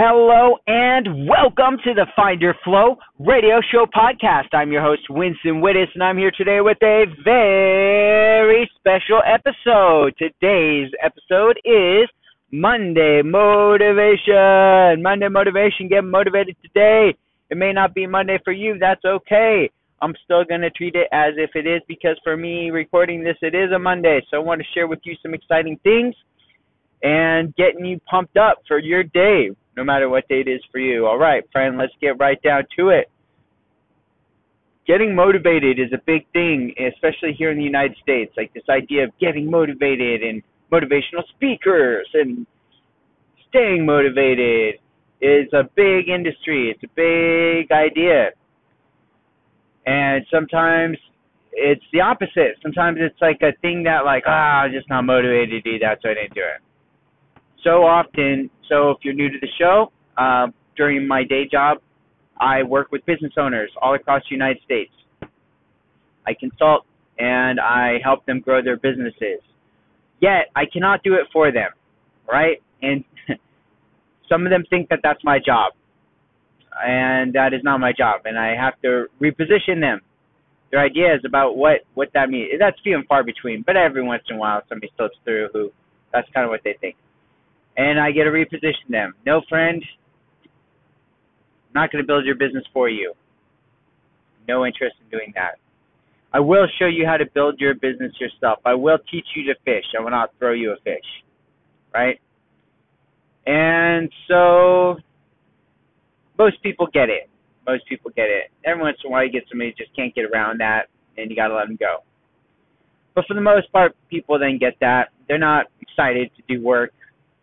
Hello and welcome to the Find Your Flow radio show podcast. I'm your host, Winston Wittis, and I'm here today with a very special episode. Today's episode is Monday Motivation. Monday Motivation. Get motivated today. It may not be Monday for you. That's okay. I'm still going to treat it as if it is because for me, recording this, it is a Monday. So I want to share with you some exciting things and getting you pumped up for your day no matter what day it is for you. All right, friend, let's get right down to it. Getting motivated is a big thing, especially here in the United States. Like this idea of getting motivated and motivational speakers and staying motivated is a big industry. It's a big idea. And sometimes it's the opposite. Sometimes it's like a thing that like, ah, I'm just not motivated to do that, so I didn't do it so often. So if you're new to the show, uh, during my day job, I work with business owners all across the United States. I consult and I help them grow their businesses. Yet I cannot do it for them, right? And some of them think that that's my job, and that is not my job, and I have to reposition them. Their ideas about what what that means. That's few and far between, but every once in a while somebody slips through who that's kind of what they think and I get to reposition them. No, friend, I'm not going to build your business for you. No interest in doing that. I will show you how to build your business yourself. I will teach you to fish. I will not throw you a fish. Right? And so most people get it. Most people get it. Every once in a while you get somebody who just can't get around that and you gotta let them go. But for the most part, people then get that. They're not excited to do work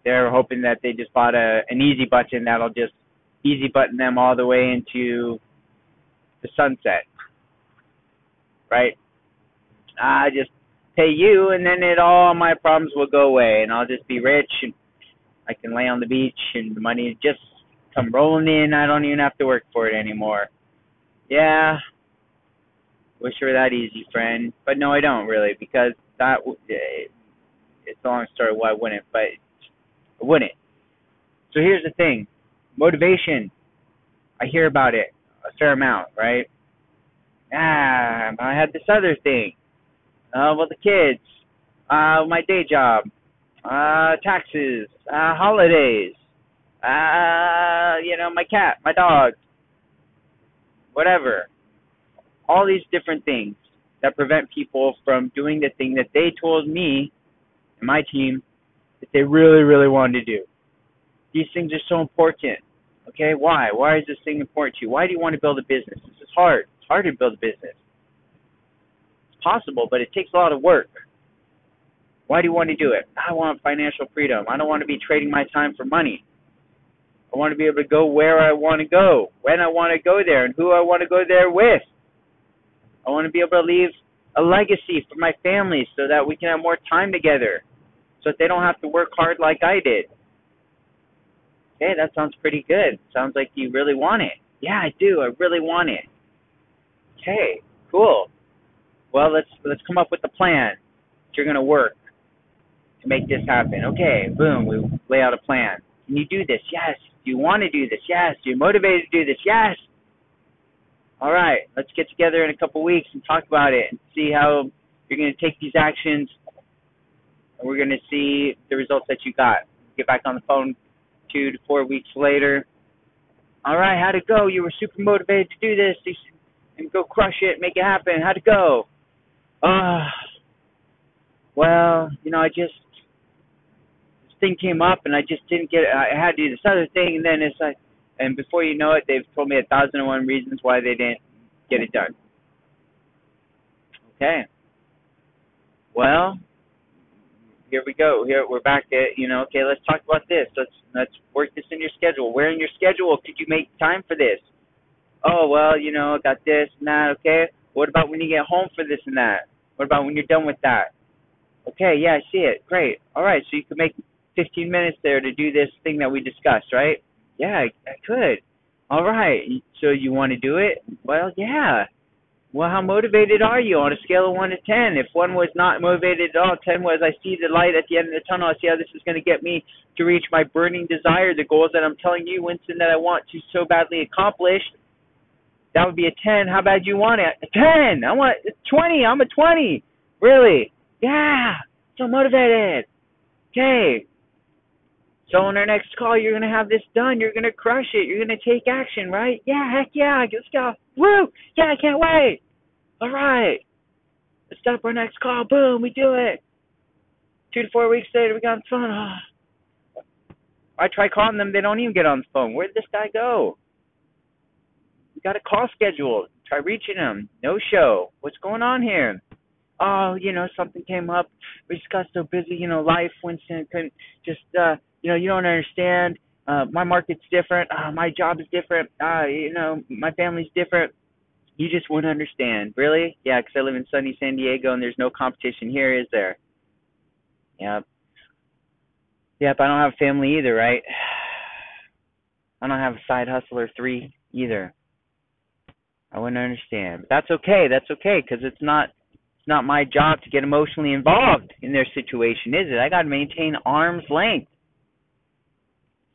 they're hoping that they just bought a an easy button that'll just easy button them all the way into the sunset. Right? I just pay you and then it all my problems will go away and I'll just be rich and I can lay on the beach and the money just come rolling in. I don't even have to work for it anymore. Yeah. Wish it were that easy, friend. But no, I don't really because that eh, it's a long story why wouldn't, but Wouldn't. So here's the thing motivation. I hear about it a fair amount, right? Ah, I had this other thing. Uh, well, the kids, uh, my day job, uh, taxes, uh, holidays, uh, you know, my cat, my dog, whatever. All these different things that prevent people from doing the thing that they told me and my team that they really, really wanted to do. These things are so important. Okay, why? Why is this thing important to you? Why do you want to build a business? This is hard. It's hard to build a business. It's possible, but it takes a lot of work. Why do you want to do it? I want financial freedom. I don't want to be trading my time for money. I want to be able to go where I want to go, when I want to go there, and who I want to go there with. I want to be able to leave a legacy for my family so that we can have more time together so that they don't have to work hard like I did. Okay, that sounds pretty good. Sounds like you really want it. Yeah, I do. I really want it. Okay, cool. Well, let's let's come up with a plan. You're gonna work to make this happen. Okay, boom. We lay out a plan. Can you do this? Yes. Do you want to do this? Yes. You're motivated to do this? Yes. All right. Let's get together in a couple weeks and talk about it and see how you're to take these actions and we're going to see the results that you got. Get back on the phone two to four weeks later. All right, how'd it go? You were super motivated to do this and go crush it, make it happen. How'd it go? Uh, well, you know, I just this thing came up and I just didn't get it. I had to do this other thing, and then it's like, and before you know it, they've told me a thousand and one reasons why they didn't get it done. Okay. Well, here we go. Here we're back at you know. Okay, let's talk about this. Let's let's work this in your schedule. Where in your schedule could you make time for this? Oh well, you know, I got this and that. Okay. What about when you get home for this and that? What about when you're done with that? Okay, yeah, I see it. Great. All right, so you could make 15 minutes there to do this thing that we discussed, right? Yeah, I, I could. All right. So you want to do it? Well, yeah. Well, how motivated are you on a scale of 1 to 10? If 1 was not motivated at all, 10 was I see the light at the end of the tunnel. I see how this is going to get me to reach my burning desire, the goals that I'm telling you, Winston, that I want to so badly accomplish. That would be a 10. How bad do you want it? A 10. I want a 20. I'm a 20. Really? Yeah. So motivated. Okay. So on our next call, you're gonna have this done. You're gonna crush it. You're gonna take action, right? Yeah, heck yeah. Let's go. Woo! Yeah, I can't wait. All right. Let's set up our next call. Boom, we do it. Two to four weeks later, we got on the phone. Oh. I try calling them. They don't even get on the phone. Where'd this guy go? We got a call scheduled. Try reaching him. No show. What's going on here? Oh, you know, something came up. We just got so busy. You know, life, Winston couldn't just, uh, you know, you don't understand. Uh, my market's different. Uh, my job is different. Uh, you know, my family's different you just wouldn't understand. Really? Yeah, 'cause I live in sunny San Diego and there's no competition here, is there? Yep. Yep, I don't have family either, right? I don't have a side hustle or three either. I wouldn't understand. But that's okay. That's okay because it's not it's not my job to get emotionally involved in their situation, is it? I got to maintain arm's length.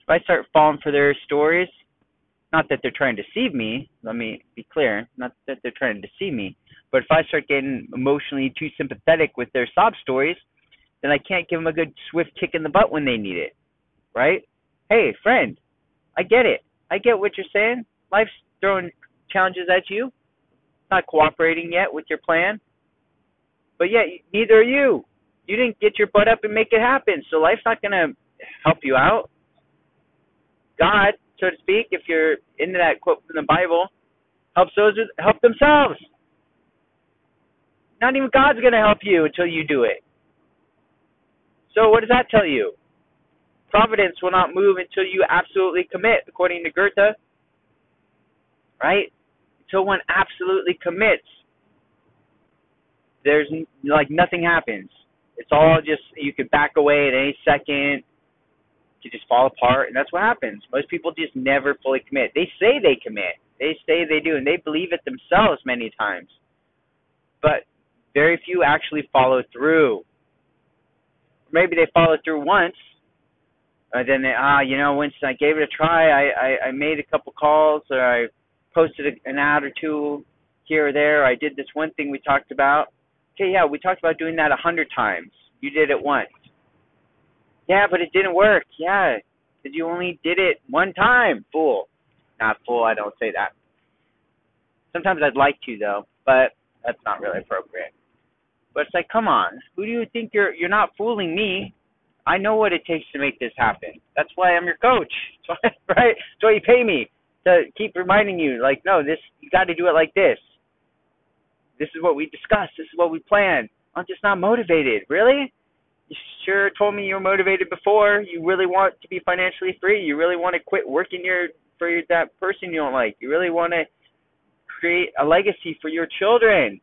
If I start falling for their stories, not that they're trying to deceive me, let me be clear, not that they're trying to deceive me, but if I start getting emotionally too sympathetic with their sob stories, then I can't give them a good swift kick in the butt when they need it. Right? Hey, friend, I get it. I get what you're saying. Life's throwing challenges at you. Not cooperating yet with your plan. But yet, neither are you. You didn't get your butt up and make it happen. So life's not going to help you out. God so to speak, if you're into that quote from the Bible, helps those who help themselves. Not even God's going to help you until you do it. So what does that tell you? Providence will not move until you absolutely commit, according to Goethe. Right? Until one absolutely commits, there's like nothing happens. It's all just you can back away at any second to just fall apart, and that's what happens. Most people just never fully commit. They say they commit, they say they do, and they believe it themselves many times, but very few actually follow through. Maybe they follow through once, and then they, ah, you know, Winston, I gave it a try. I I, I made a couple calls, or I posted an ad or two here or there. I did this one thing we talked about. Okay, yeah, we talked about doing that a hundred times. You did it once yeah, but it didn't work. Yeah, because you only did it one time, fool. Not fool, I don't say that. Sometimes I'd like to though, but that's not really appropriate. But it's like, come on, who do you think you're? You're not fooling me. I know what it takes to make this happen. That's why I'm your coach. That's why, right? That's why you pay me to keep reminding you. Like, no, this you got to do it like this. This is what we discussed. This is what we planned. I'm just not motivated. Really? You sure told me you were motivated before. You really want to be financially free. You really want to quit working your for your, that person you don't like. You really want to create a legacy for your children.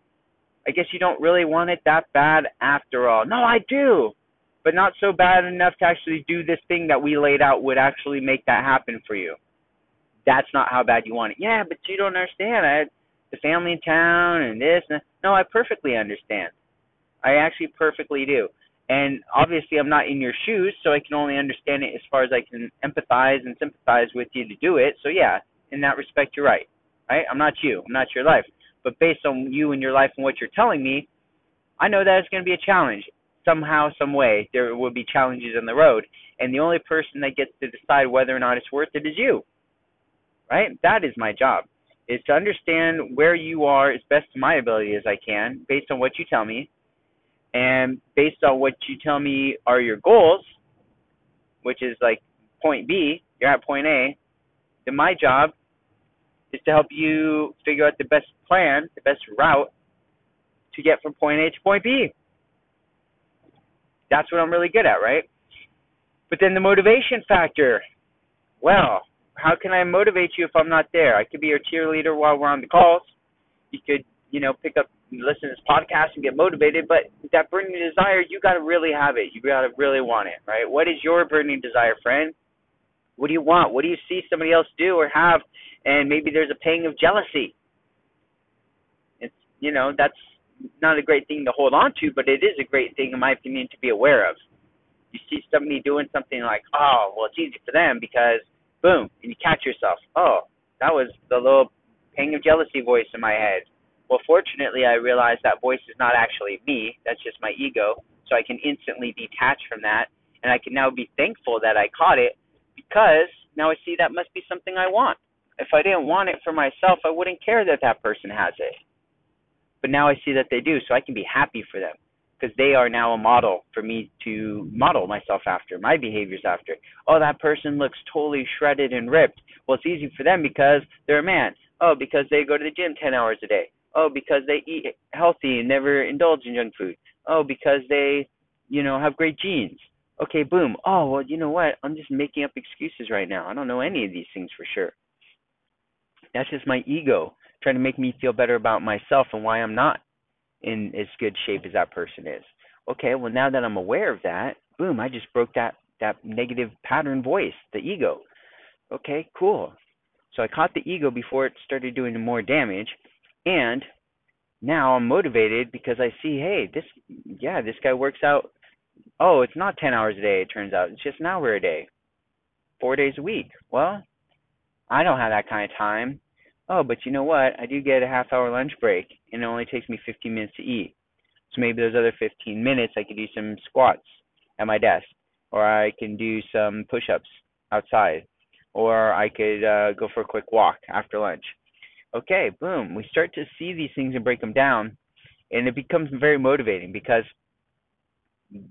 I guess you don't really want it that bad after all. No, I do. But not so bad enough to actually do this thing that we laid out would actually make that happen for you. That's not how bad you want it. Yeah, but you don't understand. I had the family in town and this. And no, I perfectly understand. I actually perfectly do. And obviously, I'm not in your shoes, so I can only understand it as far as I can empathize and sympathize with you to do it. So yeah, in that respect, you're right. Right? I'm not you. I'm not your life. But based on you and your life and what you're telling me, I know that it's going to be a challenge somehow, some way. There will be challenges on the road, and the only person that gets to decide whether or not it's worth it is you. Right? That is my job. Is to understand where you are as best to my ability as I can, based on what you tell me, and based on what you tell me are your goals, which is like point B, you're at point A, then my job is to help you figure out the best plan, the best route to get from point A to point B. That's what I'm really good at, right? But then the motivation factor. Well, how can I motivate you if I'm not there? I could be your cheerleader while we're on the calls. You could, you know, pick up listen to this podcast and get motivated, but that burning desire, you got to really have it. You got to really want it, right? What is your burning desire, friend? What do you want? What do you see somebody else do or have? And maybe there's a pang of jealousy. It's you know, that's not a great thing to hold on to, but it is a great thing, in my opinion, to be aware of. You see somebody doing something like, oh, well, it's easy for them because, boom, and you catch yourself, oh, that was the little pang of jealousy voice in my head. Well, fortunately, I realized that voice is not actually me. That's just my ego. So I can instantly detach from that. And I can now be thankful that I caught it because now I see that must be something I want. If I didn't want it for myself, I wouldn't care that that person has it. But now I see that they do, so I can be happy for them because they are now a model for me to model myself after, my behaviors after. Oh, that person looks totally shredded and ripped. Well, it's easy for them because they're a man. Oh, because they go to the gym 10 hours a day. Oh, because they eat healthy and never indulge in junk food. Oh, because they, you know, have great genes. Okay, boom. Oh, well, you know what? I'm just making up excuses right now. I don't know any of these things for sure. That's just my ego trying to make me feel better about myself and why I'm not in as good shape as that person is. Okay, well now that I'm aware of that, boom, I just broke that that negative pattern voice, the ego. Okay, cool. So I caught the ego before it started doing more damage and now I'm motivated because I see, hey, this yeah, this guy works out oh, it's not 10 hours a day, it turns out. It's just an hour a day. 4 days a week. Well, I don't have that kind of time oh, but you know what? I do get a half hour lunch break, and it only takes me 15 minutes to eat. So maybe those other 15 minutes I could do some squats at my desk, or I can do some push ups outside, or I could uh, go for a quick walk after lunch. Okay, boom. We start to see these things and break them down, and it becomes very motivating because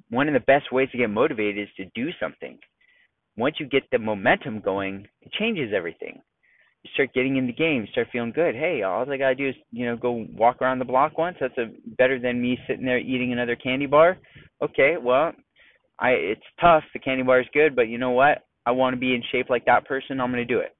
one of the best ways to get motivated is to do something. Once you get the momentum going, it changes everything you start getting in the game, you start feeling good. Hey, all I gotta do is you know go walk around the block once. That's a better than me sitting there eating another candy bar. Okay, well, I it's tough. The candy bar is good, but you know what? I want to be in shape like that person. I'm gonna do it.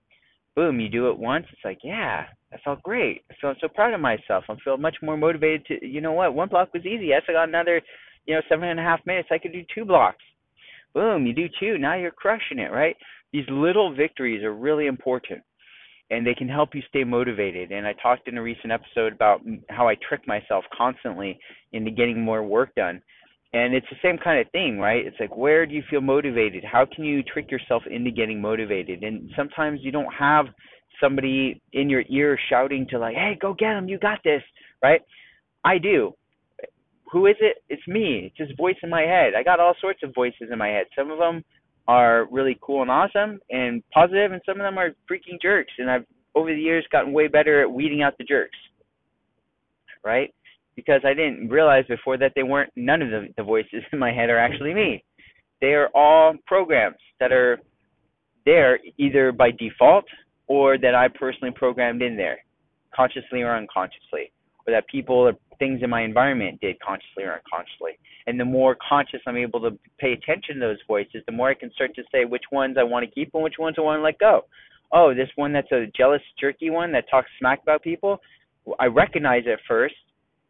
Boom, you do it once. It's like yeah, I felt great. I felt so proud of myself. I feel much more motivated to. You know what? One block was easy. Yes, I got another, you know, seven and a half minutes. I could do two blocks. Boom, you do two. Now you're crushing it, right? These little victories are really important and they can help you stay motivated. And I talked in a recent episode about how I trick myself constantly into getting more work done. And it's the same kind of thing, right? It's like, where do you feel motivated? How can you trick yourself into getting motivated? And sometimes you don't have somebody in your ear shouting to, like, hey, go get him! you got this, right? I do. Who is it? It's me. It's just voice in my head. I got all sorts of voices in my head. Some of them are really cool and awesome and positive, and some of them are freaking jerks. And I've over the years gotten way better at weeding out the jerks, right? Because I didn't realize before that they weren't. None of the, the voices in my head are actually me. They are all programs that are there either by default or that I personally programmed in there, consciously or unconsciously, or that people or things in my environment did consciously or unconsciously and the more conscious I'm able to pay attention to those voices, the more I can start to say which ones I want to keep and which ones I want to let go. Oh, this one that's a jealous, jerky one that talks smack about people. I recognize it first,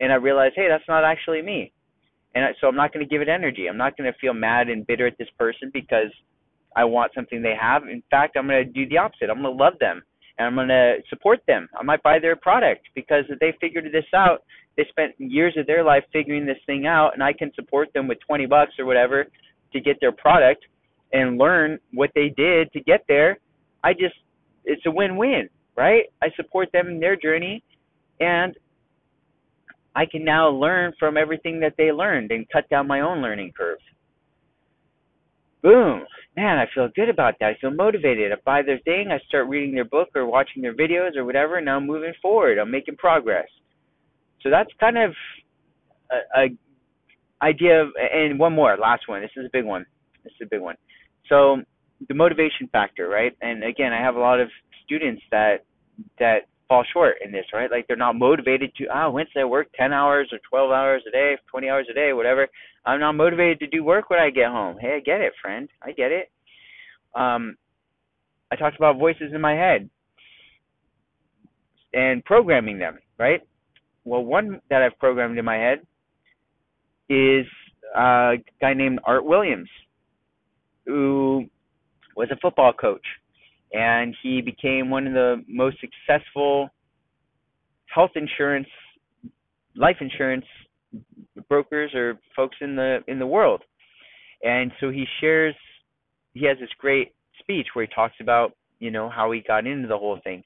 and I realize, hey, that's not actually me. And I, so I'm not going to give it energy. I'm not going to feel mad and bitter at this person because I want something they have. In fact, I'm going to do the opposite. I'm going to love them and I'm going to support them. I might buy their product because they figured this out they spent years of their life figuring this thing out and I can support them with 20 bucks or whatever to get their product and learn what they did to get there. I just it's a win-win, right? I support them in their journey and I can now learn from everything that they learned and cut down my own learning curve. Boom. Man, I feel good about that. I feel motivated. I buy their thing, I start reading their book or watching their videos or whatever, now I'm moving forward. I'm making progress. So that's kind of a, a idea of, and one more, last one. This is a big one. This is a big one. So the motivation factor, right? And again, I have a lot of students that that fall short in this, right? Like they're not motivated to, oh, Wednesday I work 10 hours or 12 hours a day, 20 hours a day, whatever. I'm not motivated to do work when I get home. Hey, I get it, friend. I get it. Um, I talked about voices in my head and programming them, right? well, one that I've programmed in my head is a guy named Art Williams, who was a football coach, and he became one of the most successful health insurance life insurance brokers or folks in the in the world. And so he shares he has this great speech where he talks about, you know, how he got into the whole thing.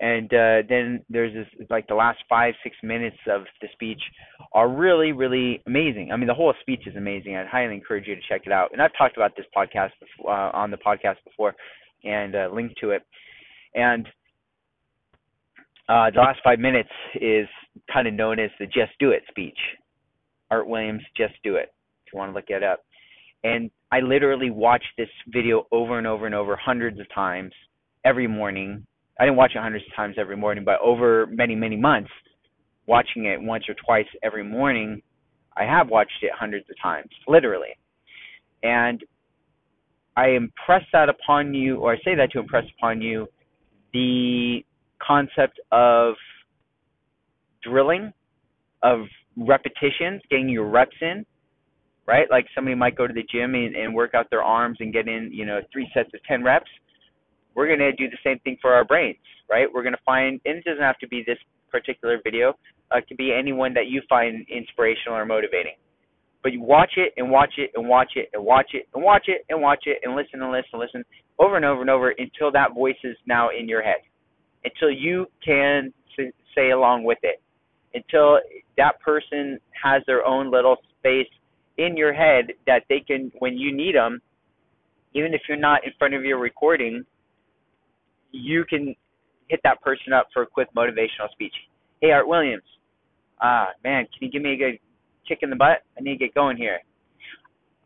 And uh then there's this like the last 5 6 minutes of the speech are really really amazing. I mean the whole speech is amazing. I'd highly encourage you to check it out. And I've talked about this podcast before, uh, on the podcast before and uh, linked to it. And uh, the last five minutes is kind of known as the "Just Do It" speech. Art Williams, "Just Do It." If you want to look it up. And I literally watched this video over and over and over hundreds of times every morning. I didn't watch it hundreds of times every morning, but over many many months, watching it once or twice every morning, I have watched it hundreds of times, literally. And I impress that upon you, or I say that to impress upon you the concept of drilling, of repetitions, getting your reps in, right? Like somebody might go to the gym and, and work out their arms and get in, you know, three sets of 10 reps. We're going to do the same thing for our brains, right? We're going to find, and it doesn't have to be this particular video, uh, it could be anyone that you find inspirational or motivating. But you watch it and watch it and watch it and watch it and watch it and watch it and listen and listen and listen over and over and over until that voice is now in your head. Until you can say along with it. Until that person has their own little space in your head that they can, when you need them, even if you're not in front of your recording, you can hit that person up for a quick motivational speech. Hey, Art Williams, ah, man, can you give me a good kick in the butt. I need to get going here.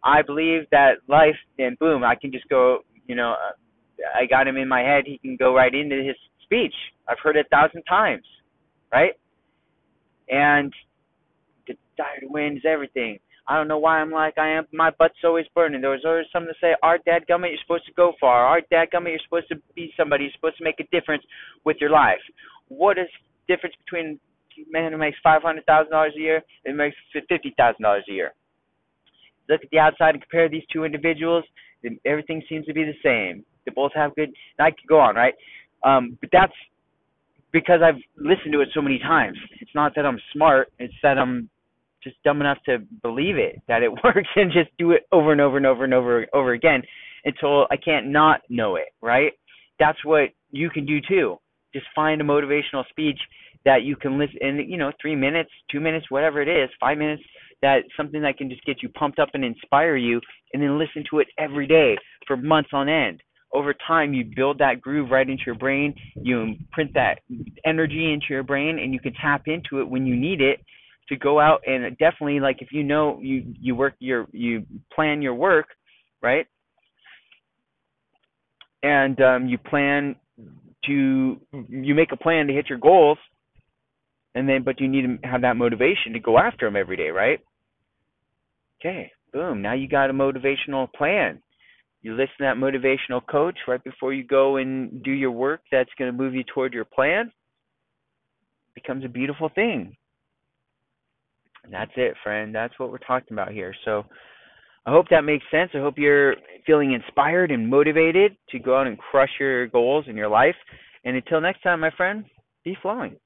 I believe that life, and boom, I can just go, you know, uh, I got him in my head. He can go right into his speech. I've heard it a thousand times, right? And desire to win is everything. I don't know why I'm like I am. My butt's always burning. There was always something to say, Art, Dad, Gummit, you're supposed to go far. Art, Dad, Gummit, you're supposed to be somebody. You're supposed to make a difference with your life. What is difference between man who makes five hundred thousand dollars a year and makes fifty thousand dollars a year. Look at the outside and compare these two individuals. Everything seems to be the same. They both have good. I could go on, right? Um, but that's because I've listened to it so many times. It's not that I'm smart. It's that I'm just dumb enough to believe it that it works and just do it over and over and over and over and over again until I can't not know it. Right? That's what you can do too. Just find a motivational speech that you can listen in you know three minutes two minutes whatever it is five minutes that something that can just get you pumped up and inspire you and then listen to it every day for months on end. Over time you build that groove right into your brain you imprint that energy into your brain and you can tap into it when you need it to go out and definitely like if you know you you work your you plan your work right? And um you plan to you make a plan to hit your goals and then but you need to have that motivation to go after them every day, right? Okay, boom. Now you got a motivational plan. You listen to that motivational coach right before you go and do your work that's going to move you toward your plan. It becomes a beautiful thing. And that's it, friend. That's what we're talking about here. So I hope that makes sense. I hope you're feeling inspired and motivated to go out and crush your goals in your life. And until next time, my friend, be flowing.